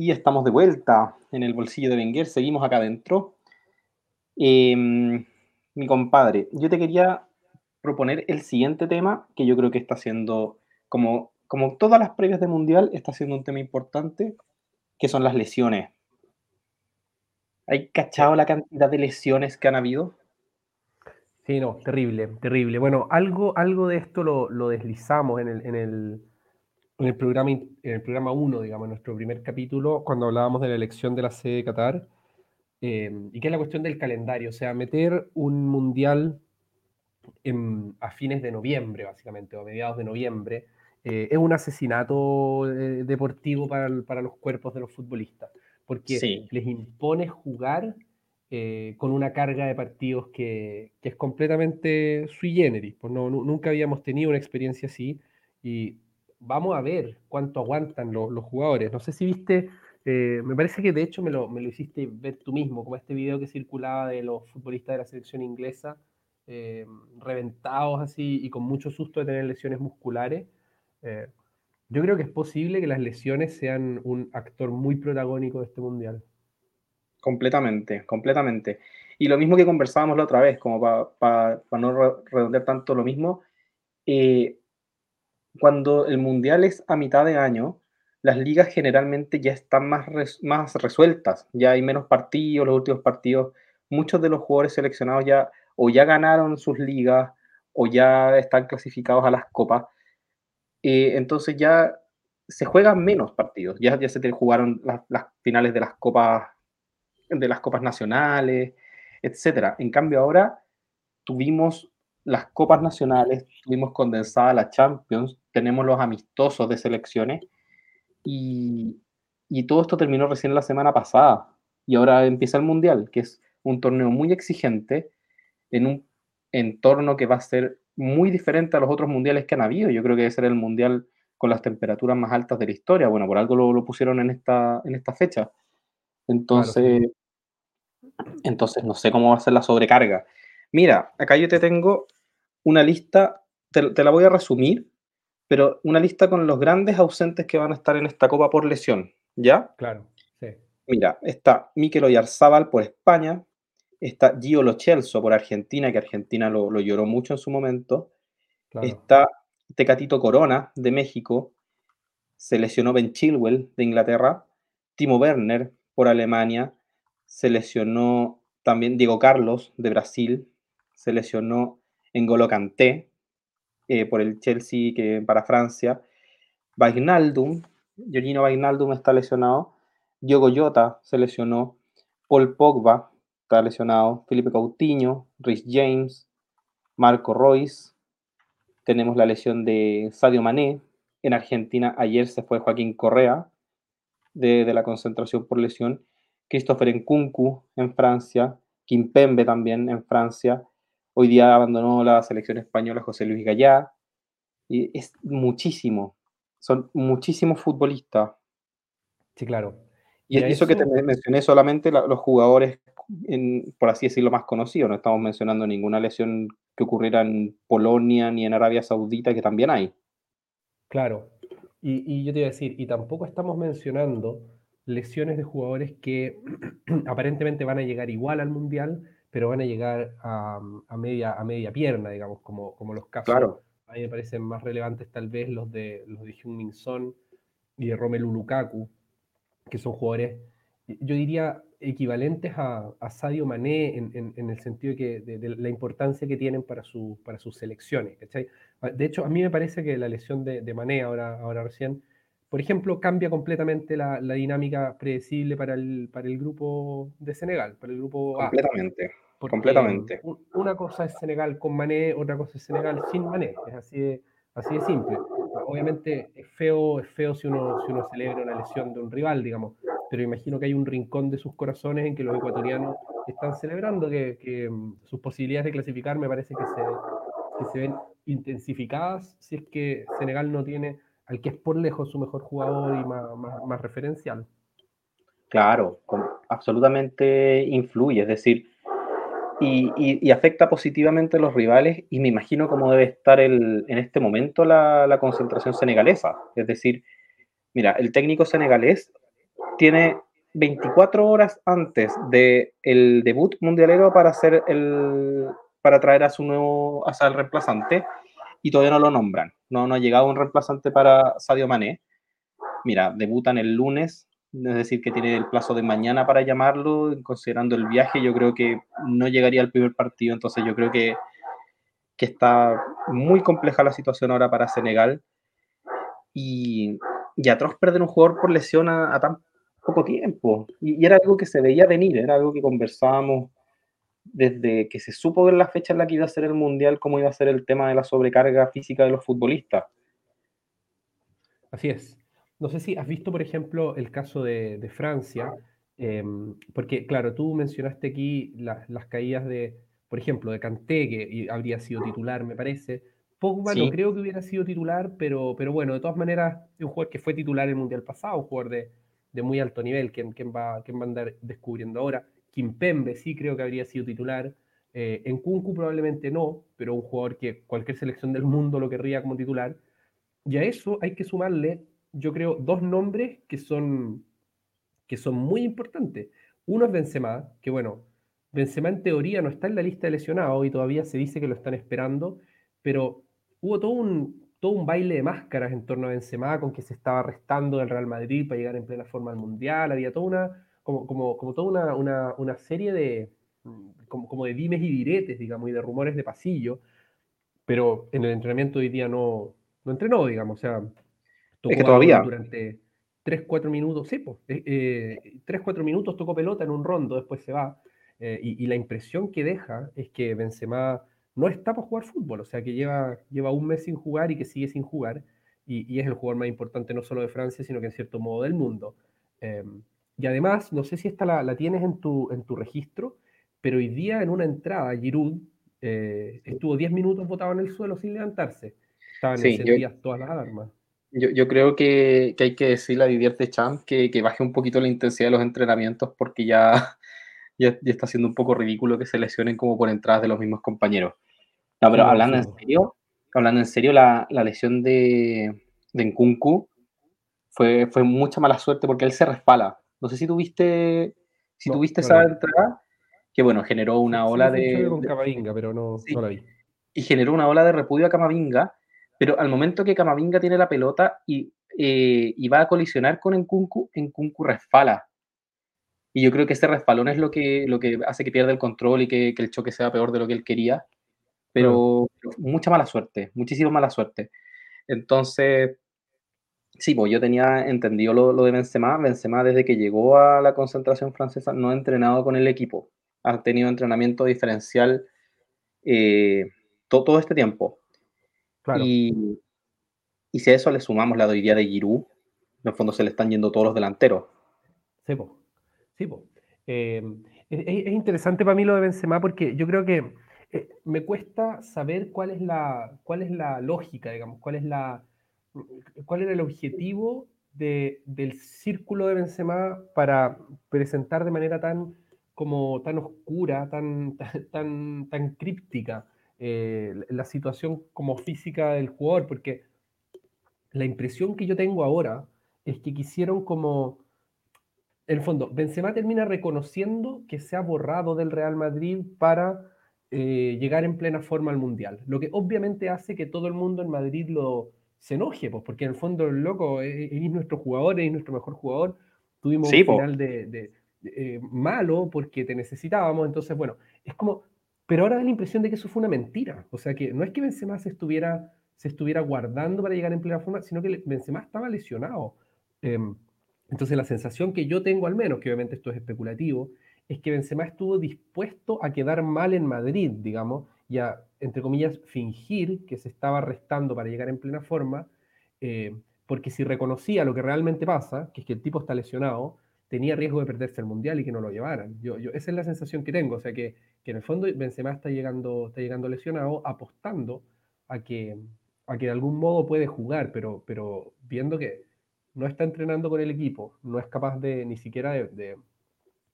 Y estamos de vuelta en el bolsillo de Wenger, seguimos acá adentro. Em, mi compadre, yo te quería proponer el siguiente tema que yo creo que está siendo, como, como todas las previas de Mundial, está siendo un tema importante, que son las lesiones. ¿Hay cachado la cantidad de lesiones que han habido? Sí, no, terrible, terrible. Bueno, algo, algo de esto lo, lo deslizamos en el, en el, en el programa, en el programa 1, digamos, en nuestro primer capítulo, cuando hablábamos de la elección de la sede de Qatar, eh, y que es la cuestión del calendario, o sea, meter un mundial a fines de noviembre, básicamente, o a mediados de noviembre, eh, es un asesinato eh, deportivo para, para, los cuerpos de los futbolistas, porque les impone jugar con una carga de partidos que, que, es completamente sui generis, pues no, nunca habíamos tenido una experiencia así, y vamos a ver cuánto aguantan los jugadores. No sé si viste, eh, me parece que de hecho me lo, me lo, hiciste ver tú mismo, como este video que circulaba de los futbolistas de la selección inglesa, eh, reventados así y con mucho susto de tener lesiones musculares. Eh, yo creo que es posible que las lesiones sean un actor muy protagónico de este mundial. Completamente, completamente. Y lo mismo que conversábamos la otra vez, como para no redondear tanto lo mismo, eh, cuando el mundial es a mitad de año, las ligas generalmente ya están más, más resueltas, ya hay menos partidos, los últimos partidos, muchos de los jugadores seleccionados ya o ya ganaron sus ligas o ya están clasificados a las copas, eh, entonces ya se juegan menos partidos, ya, ya se jugaron las, las finales de las copas de las copas nacionales, etcétera. En cambio ahora tuvimos las copas nacionales, tuvimos condensada la Champions, tenemos los amistosos de selecciones y, todo esto terminó recién la semana pasada y ahora empieza el Mundial, que es un torneo muy exigente en un entorno que va a ser muy diferente a los otros mundiales que han habido. Yo creo que debe ser el Mundial con las temperaturas más altas de la historia. Bueno, por algo lo, pusieron en esta, en esta fecha. Entonces, entonces, no sé cómo va a ser la sobrecarga. Mira, acá yo te tengo una lista, te, la voy a resumir, pero una lista con los grandes ausentes que van a estar en esta Copa por lesión, ¿ya? Claro, sí. Mira, está Mikel Oyarzábal por España, está Gio Lochelso por Argentina, que Argentina lo, lloró mucho en su momento, está Tecatito Corona de México, se lesionó Ben Chilwell de Inglaterra, Timo Werner por Alemania, se lesionó también Diego Carlos de Brasil, se lesionó N'Golo Kanté eh, por el Chelsea que para Francia, Vagnaldum, Giorgino Vagnaldum está lesionado, Diogo Jota se lesionó, Paul Pogba está lesionado, Felipe Coutinho, Rhys James, Marco Royce, tenemos la lesión de Sadio Mané, en Argentina ayer se fue Joaquín Correa de, de la concentración por lesión, Christopher Nkunku en Francia, Kimpembe también en Francia, Hoy día abandonó la selección española José Luis Gallá. Y es muchísimo. Son muchísimos futbolistas. Sí, claro. Y, eso, que te mencioné solamente los jugadores, por así decirlo, más conocidos. No estamos mencionando ninguna lesión que ocurriera en Polonia ni en Arabia Saudita, que también hay. Claro. Y, y yo te iba a decir, y tampoco estamos mencionando lesiones de jugadores que aparentemente van a llegar igual al Mundial, pero van a llegar a, media, a media pierna, digamos, como, como los casos. Claro. A mí me parecen más relevantes tal vez los de, los de Min Son y de Romelu Lukaku, que son jugadores, yo diría, equivalentes a, a Sadio Mané en, en, el sentido de, que, de, la importancia que tienen para, su, para sus selecciones. De hecho, a mí me parece que la lesión de, de Mané ahora, ahora recién, por ejemplo, cambia completamente la, la, dinámica predecible para el, para el grupo de Senegal, para el grupo Completamente. completamente. Una cosa es Senegal con Mané, otra cosa es Senegal sin Mané. Es así de, así de simple. Obviamente es feo, es feo si uno, si uno celebra una lesión de un rival, digamos, pero imagino que hay un rincón de sus corazones en que los ecuatorianos están celebrando que, que mm, sus posibilidades de clasificar me parece que se, que se ven intensificadas si es que Senegal no tiene al que es por lejos su mejor jugador y más, referencial. Claro, absolutamente influye, es decir, y, afecta positivamente a los rivales y me imagino cómo debe estar el, en este momento la, concentración senegalesa. Es decir, mira, el técnico senegalés tiene 24 horas antes del el debut mundialero para hacer el para traer a su nuevo a el reemplazante y todavía no lo nombran. No, no ha llegado un reemplazante para Sadio Mané. Mira, debutan el lunes, es decir, que tiene el plazo de mañana para llamarlo, considerando el viaje, yo creo que no llegaría al primer partido, entonces yo creo que, que está muy compleja la situación ahora para Senegal. Y, y atroz perder un jugador por lesión a, tan poco tiempo. Y, era algo que se veía venir, era algo que conversábamos desde que se supo ver la fecha en la que iba a ser el Mundial, cómo iba a ser el tema de la sobrecarga física de los futbolistas. Así es. No sé si has visto, por ejemplo, el caso de, Francia, em, porque, claro, tú mencionaste aquí las caídas de, por ejemplo, de Kanté, que habría sido titular, me parece. Pogba no creo que hubiera sido titular, pero, pero bueno, de todas maneras, es un jugador que fue titular en el Mundial pasado, un jugador de, de muy alto nivel, ¿quién, quién, va, va a andar descubriendo ahora? Kimpembe sí creo que habría sido titular. Eh, en Kunku probablemente no, pero un jugador que cualquier selección del mundo lo querría como titular. Y a eso hay que sumarle, yo creo, dos nombres que son, que son muy importantes. Uno es Benzema, que bueno, Benzema en teoría no está en la lista de lesionados y todavía se dice que lo están esperando, pero hubo todo un, todo un baile de máscaras en torno a Benzema, con que se estaba restando del Real Madrid para llegar en plena forma al Mundial, había toda una, como, como, como toda una, una, serie de, como, como, de dimes y diretes, digamos, y de rumores de pasillo, pero en el entrenamiento hoy día no, no entrenó, digamos, o sea, tocó que todavía. durante 3, 4 minutos, sí, pues, eh, 3, 4 minutos tocó pelota en un rondo, después se va, eh, y, y, la impresión que deja es que Benzema no está para jugar fútbol, o sea que lleva, lleva un mes sin jugar y que sigue sin jugar, y, es el jugador más importante no solo de Francia, sino que en cierto modo del mundo. Em, y además, no sé si esta la, tienes en tu, en tu registro, pero hoy día en una entrada, Giroud eh, estuvo 10 minutos botado en el suelo sin levantarse. Estaban sí, encendidas todas las alarmas. Yo, yo, creo que, que, hay que decirle a Didier Champ que, que baje un poquito la intensidad de los entrenamientos porque ya, ya, ya, está siendo un poco ridículo que se lesionen como por entradas de los mismos compañeros. No, pero hablando en serio, hablando en serio, la, la lesión de, de Nkunku fue, fue mucha mala suerte porque él se resbala. No sé si tuviste, si tuviste esa entrada, que bueno, generó una ola de. Con Camavinga, pero no, no, la vi. Y generó una ola de repudio a Camavinga, pero al momento que Camavinga tiene la pelota y, eh, y va a colisionar con Nkunku, Nkunku resbala. Y yo creo que ese resbalón es lo que, lo que hace que pierda el control y que, que el choque sea peor de lo que él quería pero mucha mala suerte, muchísima mala suerte. Entonces, sí, pues yo tenía entendido lo, lo, de Benzema. Benzema desde que llegó a la concentración francesa no ha entrenado con el equipo. Ha tenido entrenamiento diferencial eh, todo, todo, este tiempo. Y, y, si a eso le sumamos la doidía de Giroud, en el fondo se le están yendo todos los delanteros. Sí, pues. Sí, es, es, interesante para mí lo de Benzema porque yo creo que eh, me cuesta saber cuál es la, cuál es la lógica, digamos, cuál es la, cuál era el objetivo de, del círculo de Benzema para presentar de manera tan como tan oscura, tan, tan, tan críptica eh, la situación como física del jugador, porque la impresión que yo tengo ahora es que quisieron como, en el fondo, Benzema termina reconociendo que se ha borrado del Real Madrid para eh, llegar en plena forma al Mundial. Lo que obviamente hace que todo el mundo en Madrid lo se enoje, pues, porque en el fondo el loco es, nuestro jugador, es nuestro mejor jugador. Tuvimos un final de, eh, malo porque te necesitábamos, entonces bueno, es como, pero ahora da la impresión de que eso fue una mentira, o sea que no es que Benzema se estuviera, se estuviera guardando para llegar en plena forma, sino que Benzema estaba lesionado. Em, entonces la sensación que yo tengo al menos, que obviamente esto es especulativo, es que Benzema estuvo dispuesto a quedar mal en Madrid, digamos, y a, entre comillas, fingir que se estaba restando para llegar en plena forma, eh, porque si reconocía lo que realmente pasa, que es que el tipo está lesionado, tenía riesgo de perderse el Mundial y que no lo llevaran. Yo, yo, esa es la sensación que tengo, o sea que, que en el fondo Benzema está llegando, está llegando lesionado, apostando a que, a que de algún modo puede jugar, pero, pero viendo que no está entrenando con el equipo, no es capaz de ni siquiera de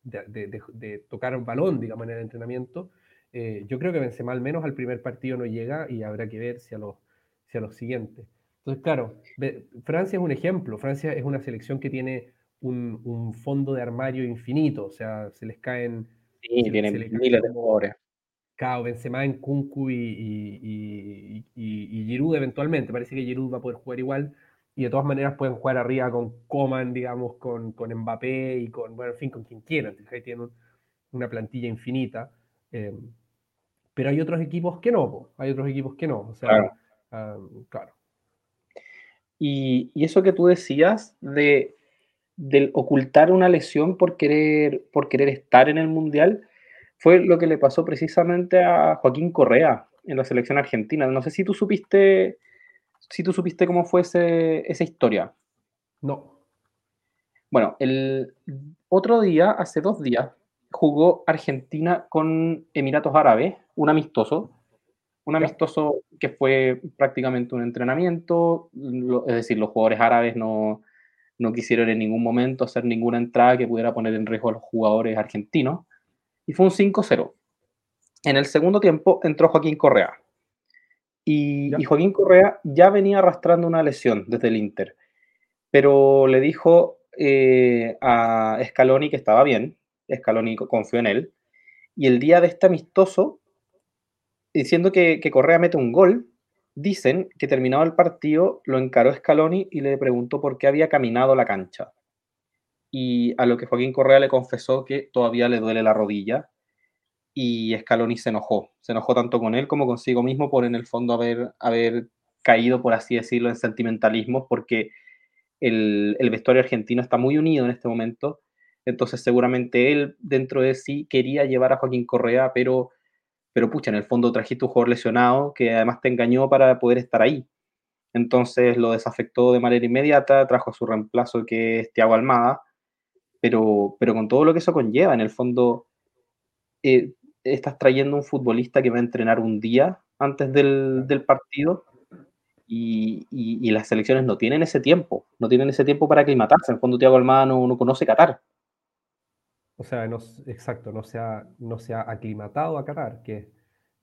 de, tocar un balón, digamos, en el entrenamiento, eh, yo creo que Benzema al menos al primer partido no llega y habrá que ver si a los, si a los siguientes. Entonces, claro, Francia es un ejemplo. Francia es una selección que tiene un, fondo de armario infinito, o sea, se les caen... Sí, tienen miles de jugadores. Claro, Benzema en Kunku y, y, y, Giroud eventualmente. Parece que Giroud va a poder jugar igual. Y de todas maneras pueden jugar arriba con Coman, digamos, con, con Mbappé y con, bueno, en fin, con quien quieran. Ahí tienen una plantilla infinita. Eh, pero hay otros equipos que no, hay otros equipos que no. O sea, claro. Ah, claro. Y, y, eso que tú decías de, de, ocultar una lesión por querer, por querer estar en el Mundial, fue lo que le pasó precisamente a Joaquín Correa en la selección argentina. No sé si tú supiste, si tú supiste cómo fue esa historia. No. Bueno, el otro día, hace dos días, jugó Argentina con Emiratos Árabes, un amistoso, un amistoso que fue prácticamente un entrenamiento, es decir, los jugadores árabes no, no quisieron en ningún momento hacer ninguna entrada que pudiera poner en riesgo a los jugadores argentinos y fue un 5-0. En el segundo tiempo entró Joaquín Correa. Y, Joaquín Correa ya venía arrastrando una lesión desde el Inter, pero le dijo eh, a Scaloni que estaba bien, Scaloni confió en él, y el día de este amistoso, diciendo que, Correa mete un gol, dicen que terminado el partido lo encaró Scaloni y le preguntó por qué había caminado la cancha. Y a lo que Joaquín Correa le confesó que todavía le duele la rodilla y Scaloni se enojó, se enojó tanto con él como consigo mismo por en el fondo haber, haber caído, por así decirlo, en sentimentalismo porque el, el vestuario argentino está muy unido en este momento, entonces seguramente él dentro de sí quería llevar a Joaquín Correa, pero, pero pucha, en el fondo trajiste un jugador lesionado que además te engañó para poder estar ahí. Entonces lo desafectó de manera inmediata, trajo a su reemplazo que es Thiago Almada, pero, pero con todo lo que eso conlleva, en el fondo, eh, estás trayendo un futbolista que va a entrenar un día antes del, partido y, las selecciones no tienen ese tiempo, no tienen ese tiempo para aclimatarse. En el fondo, Thiago Almada no, no conoce Qatar. O sea, no, exacto, no se, ha, no se ha aclimatado a Qatar, que,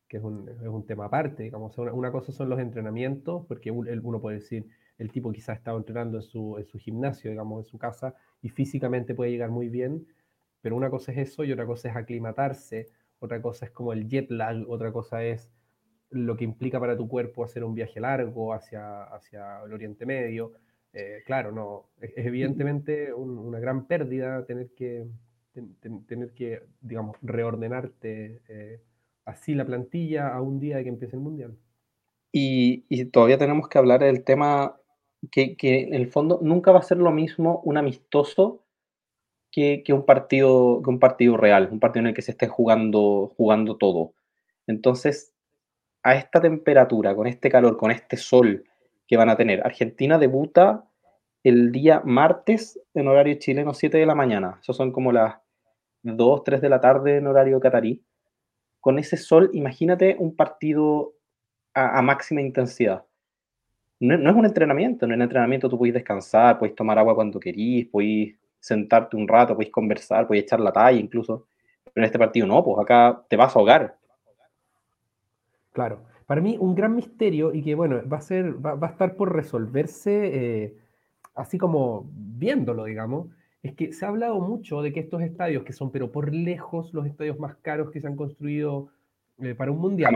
que es, un, es, un, tema aparte. Digamos. Una, una, cosa son los entrenamientos, porque uno puede decir, el tipo quizás estaba entrenando en su, en su gimnasio, digamos, en su casa, y físicamente puede llegar muy bien, pero una cosa es eso y otra cosa es aclimatarse, otra cosa es como el jet lag, otra cosa es lo que implica para tu cuerpo hacer un viaje largo hacia, hacia el Oriente Medio. Eh, claro, no, es, evidentemente una gran pérdida tener que, tener que digamos, reordenarte eh, así la plantilla a un día de que empiece el Mundial. Y, y, todavía tenemos que hablar del tema que, en el fondo nunca va a ser lo mismo un amistoso que, un partido, que un partido real, un partido en el que se esté jugando, jugando todo. Entonces, a esta temperatura, con este calor, con este sol que van a tener, Argentina debuta el día martes en horario chileno, 7 de la mañana. Eso son como las 2, 3 de la tarde en horario catarí. Con ese sol, imagínate un partido a máxima intensidad no, es un entrenamiento, en el entrenamiento tú puedes descansar, puedes tomar agua cuando querís, puedes sentarte un rato, puedes conversar, puedes echar la talla incluso, pero en este partido no, pues acá te vas a ahogar. Claro, para mí un gran misterio y que bueno, va a, ser, va, a estar por resolverse eh, así como viéndolo, digamos, es que se ha hablado mucho de que estos estadios, que son pero por lejos los estadios más caros que se han construido eh, para un mundial,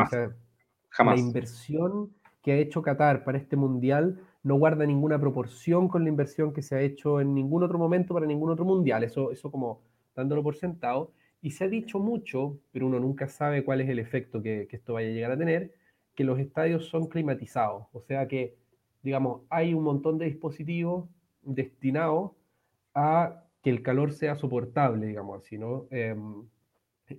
Jamás. la inversión que ha hecho Qatar para este mundial no guarda ninguna proporción con la inversión que se ha hecho en ningún otro momento para ningún otro mundial. Eso, eso como dándolo por sentado. Y se ha dicho mucho, pero uno nunca sabe cuál es el efecto que, esto vaya a llegar a tener, que los estadios son climatizados. O sea que, digamos, hay un montón de dispositivos destinados a que el calor sea soportable, digamos así, ¿no? Em,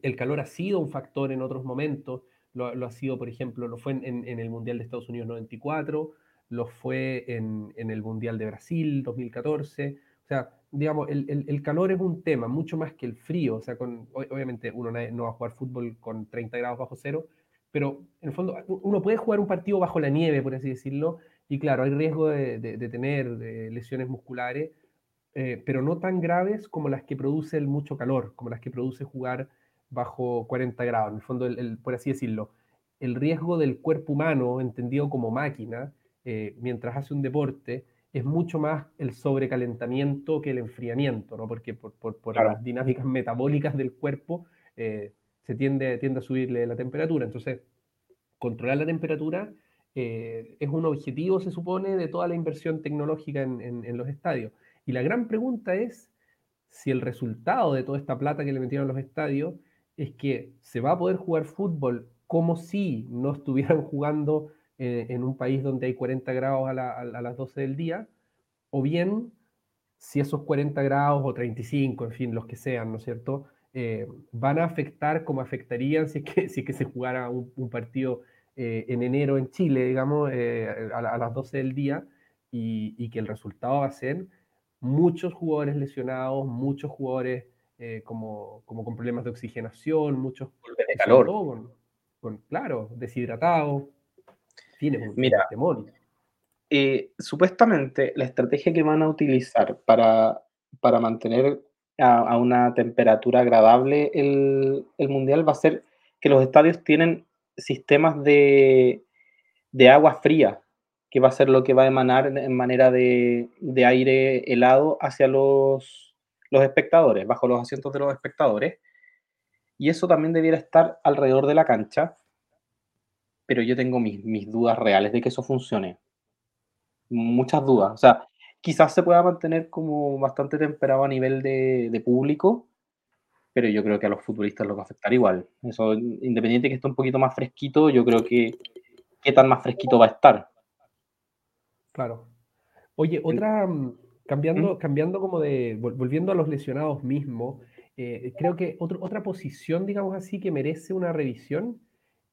el calor ha sido un factor en otros momentos lo, ha sido, por ejemplo, lo fue en, el Mundial de Estados Unidos 94, lo fue en, el Mundial de Brasil 2014. O sea, digamos, el, calor es un tema mucho más que el frío. O sea, con, obviamente uno no va a jugar fútbol con 30 grados bajo cero, pero en el fondo uno puede jugar un partido bajo la nieve, por así decirlo, y claro, hay riesgo de, tener lesiones musculares, eh, pero no tan graves como las que produce el mucho calor, como las que produce jugar bajo 40 grados. En el fondo, el, por así decirlo, el riesgo del cuerpo humano, entendido como máquina, eh, mientras hace un deporte, es mucho más el sobrecalentamiento que el enfriamiento, ¿no? Porque por, las dinámicas metabólicas del cuerpo eh, se tiende, tiende a subirle la temperatura. Entonces, controlar la temperatura eh, es un objetivo, se supone, de toda la inversión tecnológica en, los estadios. Y la gran pregunta es si el resultado de toda esta plata que le metieron los estadios es que se va a poder jugar fútbol como si no estuvieran jugando eh, en un país donde hay 40 grados a, las 12 del día, o bien si esos 40 grados o 35, en fin, los que sean, ¿no es cierto?, eh, van a afectar como afectarían si es que, si que se jugara un, partido eh, en enero en Chile, digamos, a, las 12 del día, y, que el resultado va a ser muchos jugadores lesionados, muchos jugadores como, como, con problemas de oxigenación, muchos... De calor. con, claro, deshidratados. Mira, eh, supuestamente la estrategia que van a utilizar para, para mantener a, una temperatura agradable el, mundial va a ser que los estadios tienen sistemas de, agua fría, que va a ser lo que va a emanar en manera de, aire helado hacia los, los espectadores, bajo los asientos de los espectadores. Y eso también debiera estar alrededor de la cancha pero yo tengo mis, dudas reales de que eso funcione. Muchas dudas. O sea, quizás se pueda mantener como bastante temperado a nivel de, público, pero yo creo que a los futbolistas los va a afectar igual. Eso, independiente de que esté un poquito más fresquito, yo creo que qué tan más fresquito va a estar. Claro. Oye, otra, mm, cambiando, ¿Mm? cambiando como de, volviendo a los lesionados mismos, eh, creo que otra posición, digamos así, que merece una revisión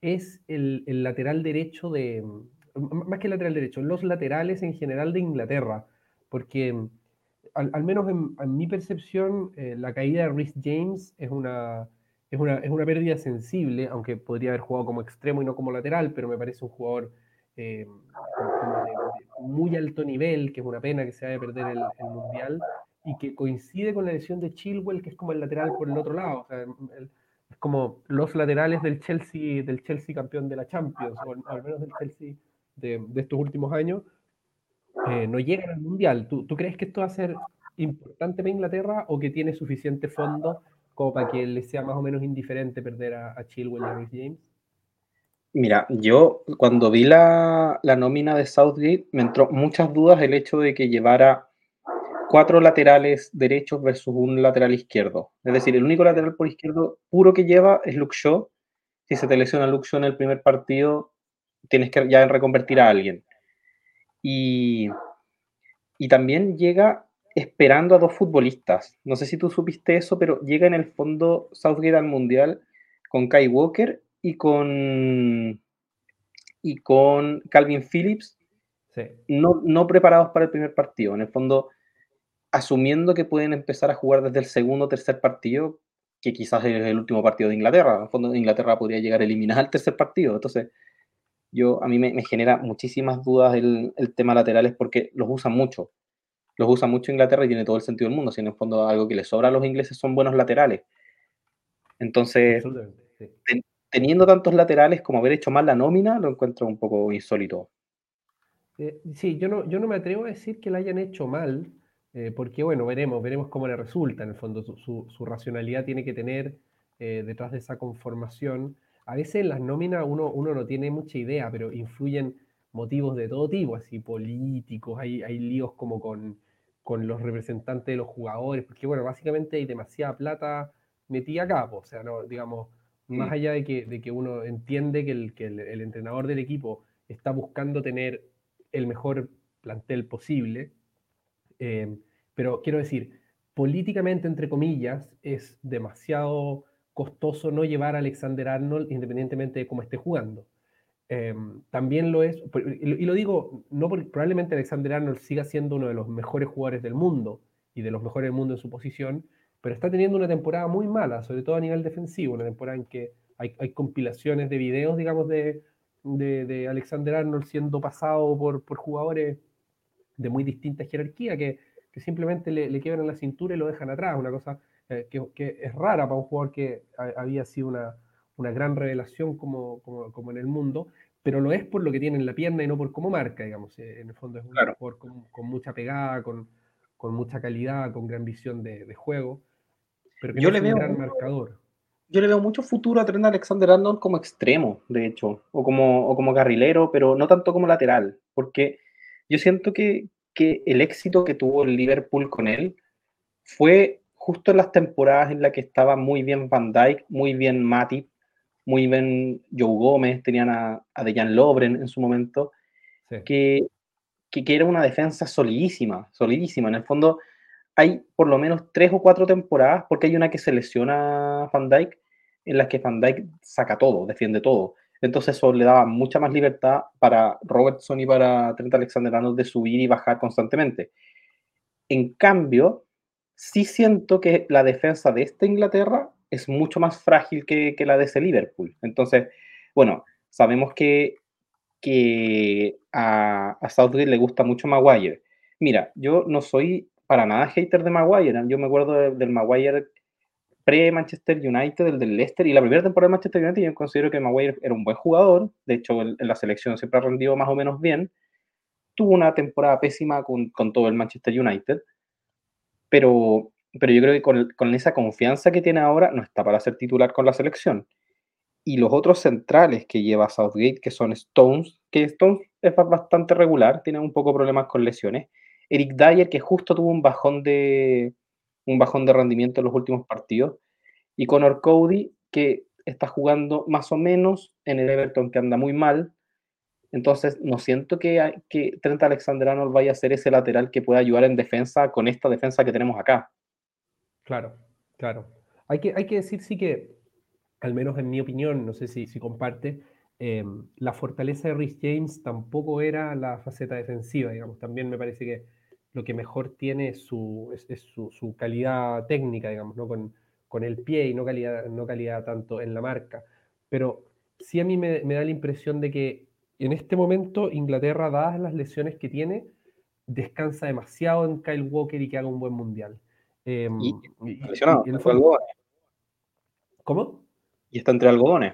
es el, lateral derecho de, más que el lateral derecho, los laterales en general de Inglaterra, porque al, menos en, mi percepción, eh, la caída de Rhys James es una, es, una, es una pérdida sensible, aunque podría haber jugado como extremo y no como lateral, pero me parece un jugador eh, muy alto nivel, que es una pena que se vaya a perder el, Mundial, y que coincide con la lesión de Chilwell, que es como el lateral por el otro lado. Es como los laterales del Chelsea, del Chelsea campeón de la Champions, o al menos del Chelsea de, estos últimos años, eh, no llegan al Mundial. ¿Tú, crees que esto va a ser importante para Inglaterra o que tiene suficiente fondo como para que le sea más o menos indiferente perder a, a Chilwell y a James? Mira, yo cuando vi la, la nómina de Southgate me entró muchas dudas el hecho de que llevara cuatro laterales derechos versus un lateral izquierdo. Es decir, el único lateral por izquierdo puro que lleva es Luke Shaw. Si se te lesiona Luke Shaw en el primer partido, tienes que ya reconvertir a alguien. Y, y también llega esperando a dos futbolistas. No sé si tú supiste eso, pero llega en el fondo Southgate al Mundial con Kai Walker y con, y con Calvin Phillips, no, no preparados para el primer partido. En el fondo, asumiendo que pueden empezar a jugar desde el segundo o tercer partido, que quizás es el último partido de Inglaterra. En el fondo, Inglaterra podría llegar a eliminar el tercer partido. Entonces, yo, a mí me, genera muchísimas dudas el, tema laterales porque los usan mucho. Los usa mucho Inglaterra y tiene todo el sentido del mundo. Si en el fondo algo que les sobra a los ingleses son buenos laterales. Entonces, teniendo tantos laterales como haber hecho mal la nómina, lo encuentro un poco insólito. Eh, sí, yo no, yo no me atrevo a decir que la hayan hecho mal, eh, porque bueno, veremos, veremos cómo le resulta. En el fondo, su, racionalidad tiene que tener eh, detrás de esa conformación. A veces en las nóminas uno, uno no tiene mucha idea, pero influyen motivos de todo tipo, así políticos, hay, hay líos como con, con los representantes de los jugadores, porque bueno, básicamente hay demasiada plata metida acá, o sea, no, digamos, más allá de que, de que uno entiende que, el, que el, entrenador del equipo está buscando tener el mejor plantel posible, eh, pero quiero decir, políticamente, entre comillas, es demasiado costoso no llevar a Alexander Arnold independientemente de cómo esté jugando. Em, también lo es, y lo digo, no porque probablemente Alexander Arnold siga siendo uno de los mejores jugadores del mundo y de los mejores del mundo en su posición, pero está teniendo una temporada muy mala, sobre todo a nivel defensivo, una temporada en que hay, compilaciones de videos, digamos, de, de, Alexander Arnold siendo pasado por, por jugadores de muy distinta jerarquía que que simplemente le, le quiebran la cintura y lo dejan atrás, una cosa eh, que, es rara para un jugador que había sido una, gran revelación como, como, en el mundo, pero lo es por lo que tiene en la pierna y no por cómo marca, digamos. Eh, en el fondo es un jugador con, mucha pegada, con, mucha calidad, con gran visión de, juego, pero que yo no le veo un gran marcador. Yo le veo mucho futuro a Trent Alexander-Arnold como extremo, de hecho, o como, o como carrilero, pero no tanto como lateral, porque yo siento que, que el éxito que tuvo el Liverpool con él fue justo en las temporadas en las que estaba muy bien Van Dijk, muy bien Matip, muy bien Joe Gómez, tenían a, a Dejan Lobren en su momento, que, que, era una defensa solidísima, solidísima. En el fondo hay por lo menos tres o cuatro temporadas, porque hay una que se lesiona Van Dijk, en las que Van Dijk saca todo, defiende todo. Entonces eso le daba mucha más libertad para Robertson y para Trent Alexander-Arnold de subir y bajar constantemente. En cambio, sí siento que la defensa de esta Inglaterra es mucho más frágil que, la de ese Liverpool. Entonces, bueno, sabemos que, que a, Southgate le gusta mucho Maguire. Mira, yo no soy para nada hater de Maguire. Yo me acuerdo del Maguire pre-Manchester United, el del Leicester, y la primera temporada de Manchester United yo considero que Maguire era un buen jugador, de hecho en la selección siempre ha rendido más o menos bien, tuvo una temporada pésima con, con todo el Manchester United, pero pero yo creo que con, esa confianza que tiene ahora no está para ser titular con la selección. Y los otros centrales que lleva Southgate, que son Stones, que Stones es bastante regular, tiene un poco problemas con lesiones. Eric Dyer, que justo tuvo un bajón de, un bajón de rendimiento en los últimos partidos. Y Connor Cody, que está jugando más o menos en el Everton, que anda muy mal. Entonces, no siento que, Trent Alexander-Arnold vaya a ser ese lateral que pueda ayudar en defensa con esta defensa que tenemos acá. Claro, claro. Hay que, hay que decir sí que, al menos en mi opinión, no sé si, si comparte, em, la fortaleza de Rhys James tampoco era la faceta defensiva, digamos. También me parece que lo que mejor tiene es su, es, su, calidad técnica, digamos, ¿no? Con, con, el pie y no calidad, no calidad tanto en la marca. Pero sí a mí me, me da la impresión de que en este momento Inglaterra, dadas las lesiones que tiene, descansa demasiado en Kyle Walker y que haga un buen mundial. Em, y, algodones. ¿Cómo? Y está entre algodones.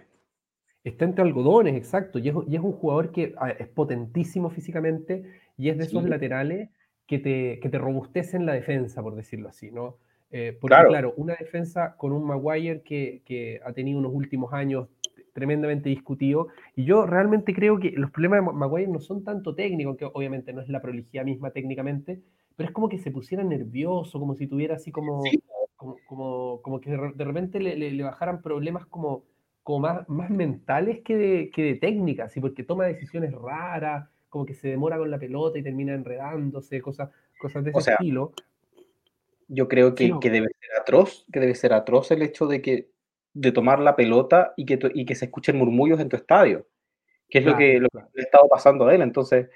Está entre algodones, exacto. Y es, un jugador que es potentísimo físicamente y es de esos laterales que te, que te robustecen la defensa, por decirlo así, ¿no? Eh, porque, claro. una defensa con un Maguire que, que, ha tenido unos últimos años tremendamente discutido. Y yo realmente creo que los problemas de Maguire no son tanto técnicos, que obviamente no es la prolijidad misma técnicamente, pero es como que se pusiera nervioso, como si tuviera así como, como, como, que de repente le, le, bajaran problemas como, como más, más mentales que de, que de técnicas, porque toma decisiones raras, como que se demora con la pelota y termina enredándose, cosas, cosas de ese estilo. Yo creo que, que, debe ser atroz, que debe ser atroz el hecho de que de tomar la pelota y que, y que se escuchen murmullos en tu estadio, que es lo, que, lo que le ha estado pasando a él. Entonces,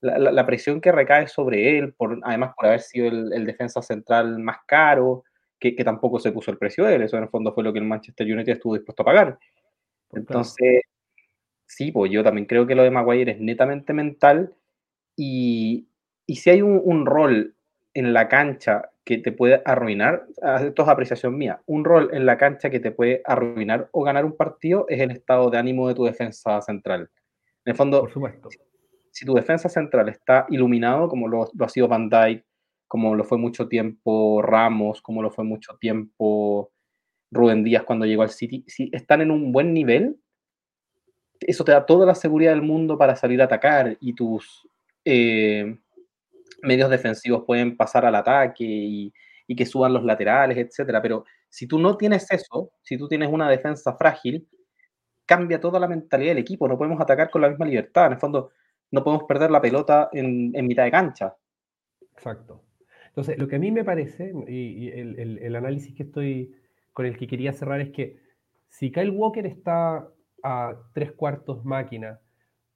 la, presión que recae sobre él, por, además por haber sido el, defensa central más caro, que, tampoco se puso el precio de él, eso en el fondo fue lo que el Manchester United estuvo dispuesto a pagar. Entonces, sí, pues yo también creo que lo de Maguire es netamente mental y, si hay un, rol en la cancha que te puede arruinar, esto es apreciación mía, un rol en la cancha que te puede arruinar o ganar un partido es el estado de ánimo de tu defensa central. En el fondo, Por supuesto si tu defensa central está iluminado, como lo, ha sido Van Dijk, como lo fue mucho tiempo Ramos, como lo fue mucho tiempo Rubén Díaz cuando llegó al City, si están en un buen nivel, eso te da toda la seguridad del mundo para salir a atacar y tus eh, medios defensivos pueden pasar al ataque y, que suban los laterales, etcétera. Pero si tú no tienes eso, si tú tienes una defensa frágil, cambia toda la mentalidad del equipo. No podemos atacar con la misma libertad. En el fondo, no podemos perder la pelota en, mitad de cancha. Exacto. Entonces, lo que a mí me parece, y, el, análisis que estoy con el que quería cerrar es que si Kyle Walker está a tres cuartos máquina,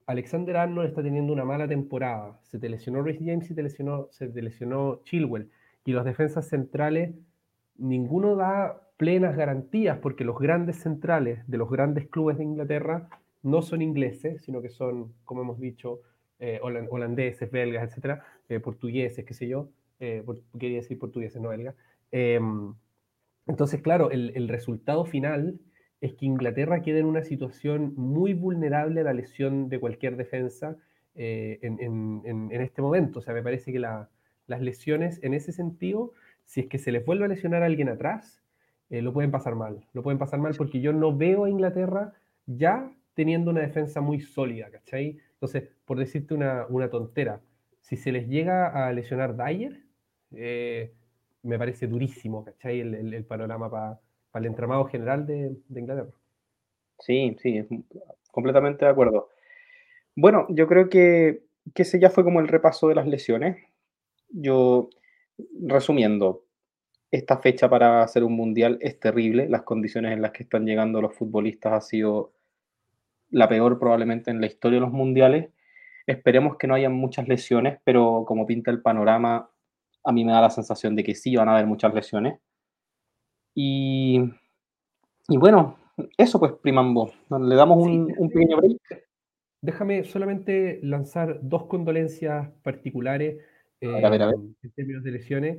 Alexander Arnold está teniendo una mala temporada, se te lesionó James y lesionó, se te lesionó Chilwell, y los defensas centrales, ninguno da plenas garantías porque los grandes centrales de los grandes clubes de Inglaterra no son ingleses, sino que son, como hemos dicho, eh, holandeses, belgas, etcétera, eh, portugueses, qué sé yo, eh, quería decir portugueses, no belgas. Em, entonces, claro, el, resultado final es que Inglaterra queda en una situación muy vulnerable a la lesión de cualquier defensa eh, en, este momento. O sea, me parece que las lesiones en ese sentido, si es que se les vuelve a lesionar a alguien atrás, eh, lo pueden pasar mal. Lo pueden pasar mal porque yo no veo a Inglaterra ya teniendo una defensa muy sólida, ¿cachai? Entonces, por decirte una, tontera, si se les llega a lesionar Dyer, eh, me parece durísimo, ¿cachai? El, panorama para el entramado general de, Inglaterra. Sí, sí, completamente de acuerdo. Bueno, yo creo que, que ese ya fue como el repaso de las lesiones. Yo, resumiendo, esta fecha para hacer un mundial es terrible. Las condiciones en las que están llegando los futbolistas ha sido la peor probablemente en la historia de los mundiales. Esperemos que no haya muchas lesiones, pero como pinta el panorama, a mí me da la sensación de que sí van a haber muchas lesiones. Y, y bueno, eso pues, Primambo. Le damos un, un pequeño break. Déjame solamente lanzar dos condolencias particulares eh, en términos de lesiones.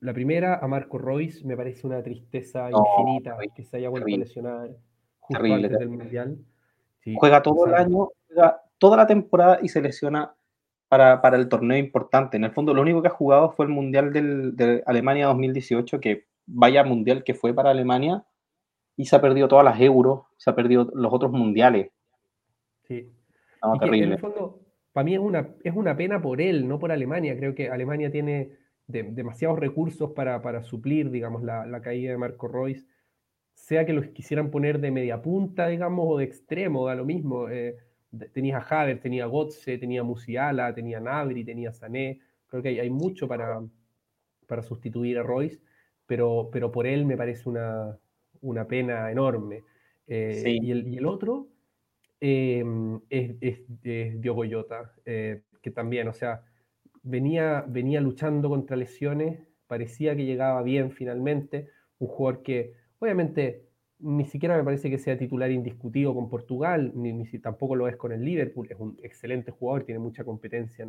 La primera, a Marco Royce, me parece una tristeza infinita que se haya vuelto a lesionar justo antes del Mundial. juega todo el año, juega toda la temporada y se lesiona para, para, el torneo importante. En el fondo, lo único que ha jugado fue el Mundial del, de Alemania 2018, que vaya Mundial que fue para Alemania, y se ha perdido todas las euros, se ha perdido los otros mundiales. Sí. terrible. en el fondo, para mí es una, es una pena por él, no por Alemania. Creo que Alemania tiene demasiados recursos para, para suplir, digamos, la, la, caída de Marco Royce, sea que los quisieran poner de media punta, digamos, o de extremo, da lo mismo. Eh, tenía a Haver, tenía a Gotze, tenía a Musiala, tenía a Nabri, tenía a Sané. Creo que hay, hay mucho para, para sustituir a Royce, pero, pero por él me parece una, una pena enorme. Eh, y, el, y, el, otro em, es, es, Diogo Jota, eh, que también, o sea, venía, venía luchando contra lesiones, parecía que llegaba bien finalmente, un jugador que obviamente ni siquiera me parece que sea titular indiscutido con Portugal, ni, ni tampoco lo es con el Liverpool, es un excelente jugador, tiene mucha competencia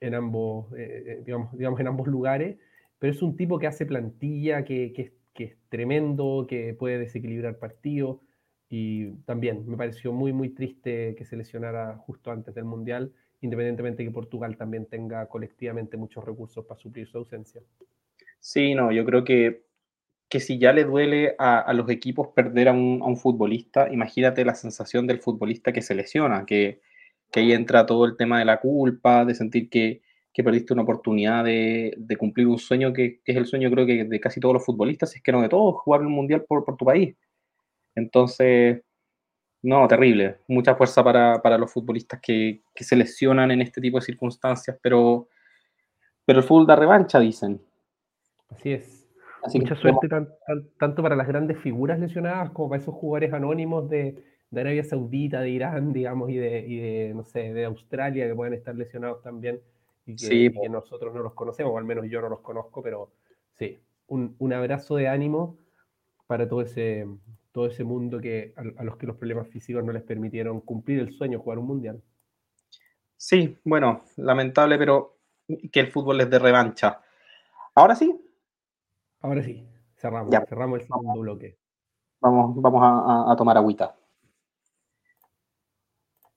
en, ambos, eh, eh, digamos, digamos, en ambos lugares, pero es un tipo que hace plantilla, que, que, es tremendo, que puede desequilibrar partidos, y también me pareció muy, muy triste que se lesionara justo antes del Mundial, independientemente de que Portugal también tenga colectivamente muchos recursos para suplir su ausencia. Sí, no, yo creo que que si ya le duele a, los equipos perder a un, futbolista, imagínate la sensación del futbolista que se lesiona, que, ahí entra todo el tema de la culpa, de sentir que, perdiste una oportunidad de, cumplir un sueño que, es el sueño creo que de casi todos los futbolistas, es que no de todos, jugar un mundial por, tu país. Entonces, no, terrible. Mucha fuerza para, los futbolistas que, se lesionan en este tipo de circunstancias, pero, pero el fútbol da revancha, dicen. Así es. Mucha suerte tanto para las grandes figuras lesionadas como para esos jugadores anónimos de, Arabia Saudita, de Irán, digamos, y de, no sé, de Australia que pueden estar lesionados también y que, nosotros no los conocemos, o al menos yo no los conozco, pero sí, un, abrazo de ánimo para todo ese, todo ese mundo que a, los que los problemas físicos no les permitieron cumplir el sueño de jugar un mundial. Sí, bueno, lamentable, pero que el fútbol les dé revancha. Ahora sí, Ahora sí, cerramos, cerramos el segundo bloque. Vamos, vamos a, a tomar agüita.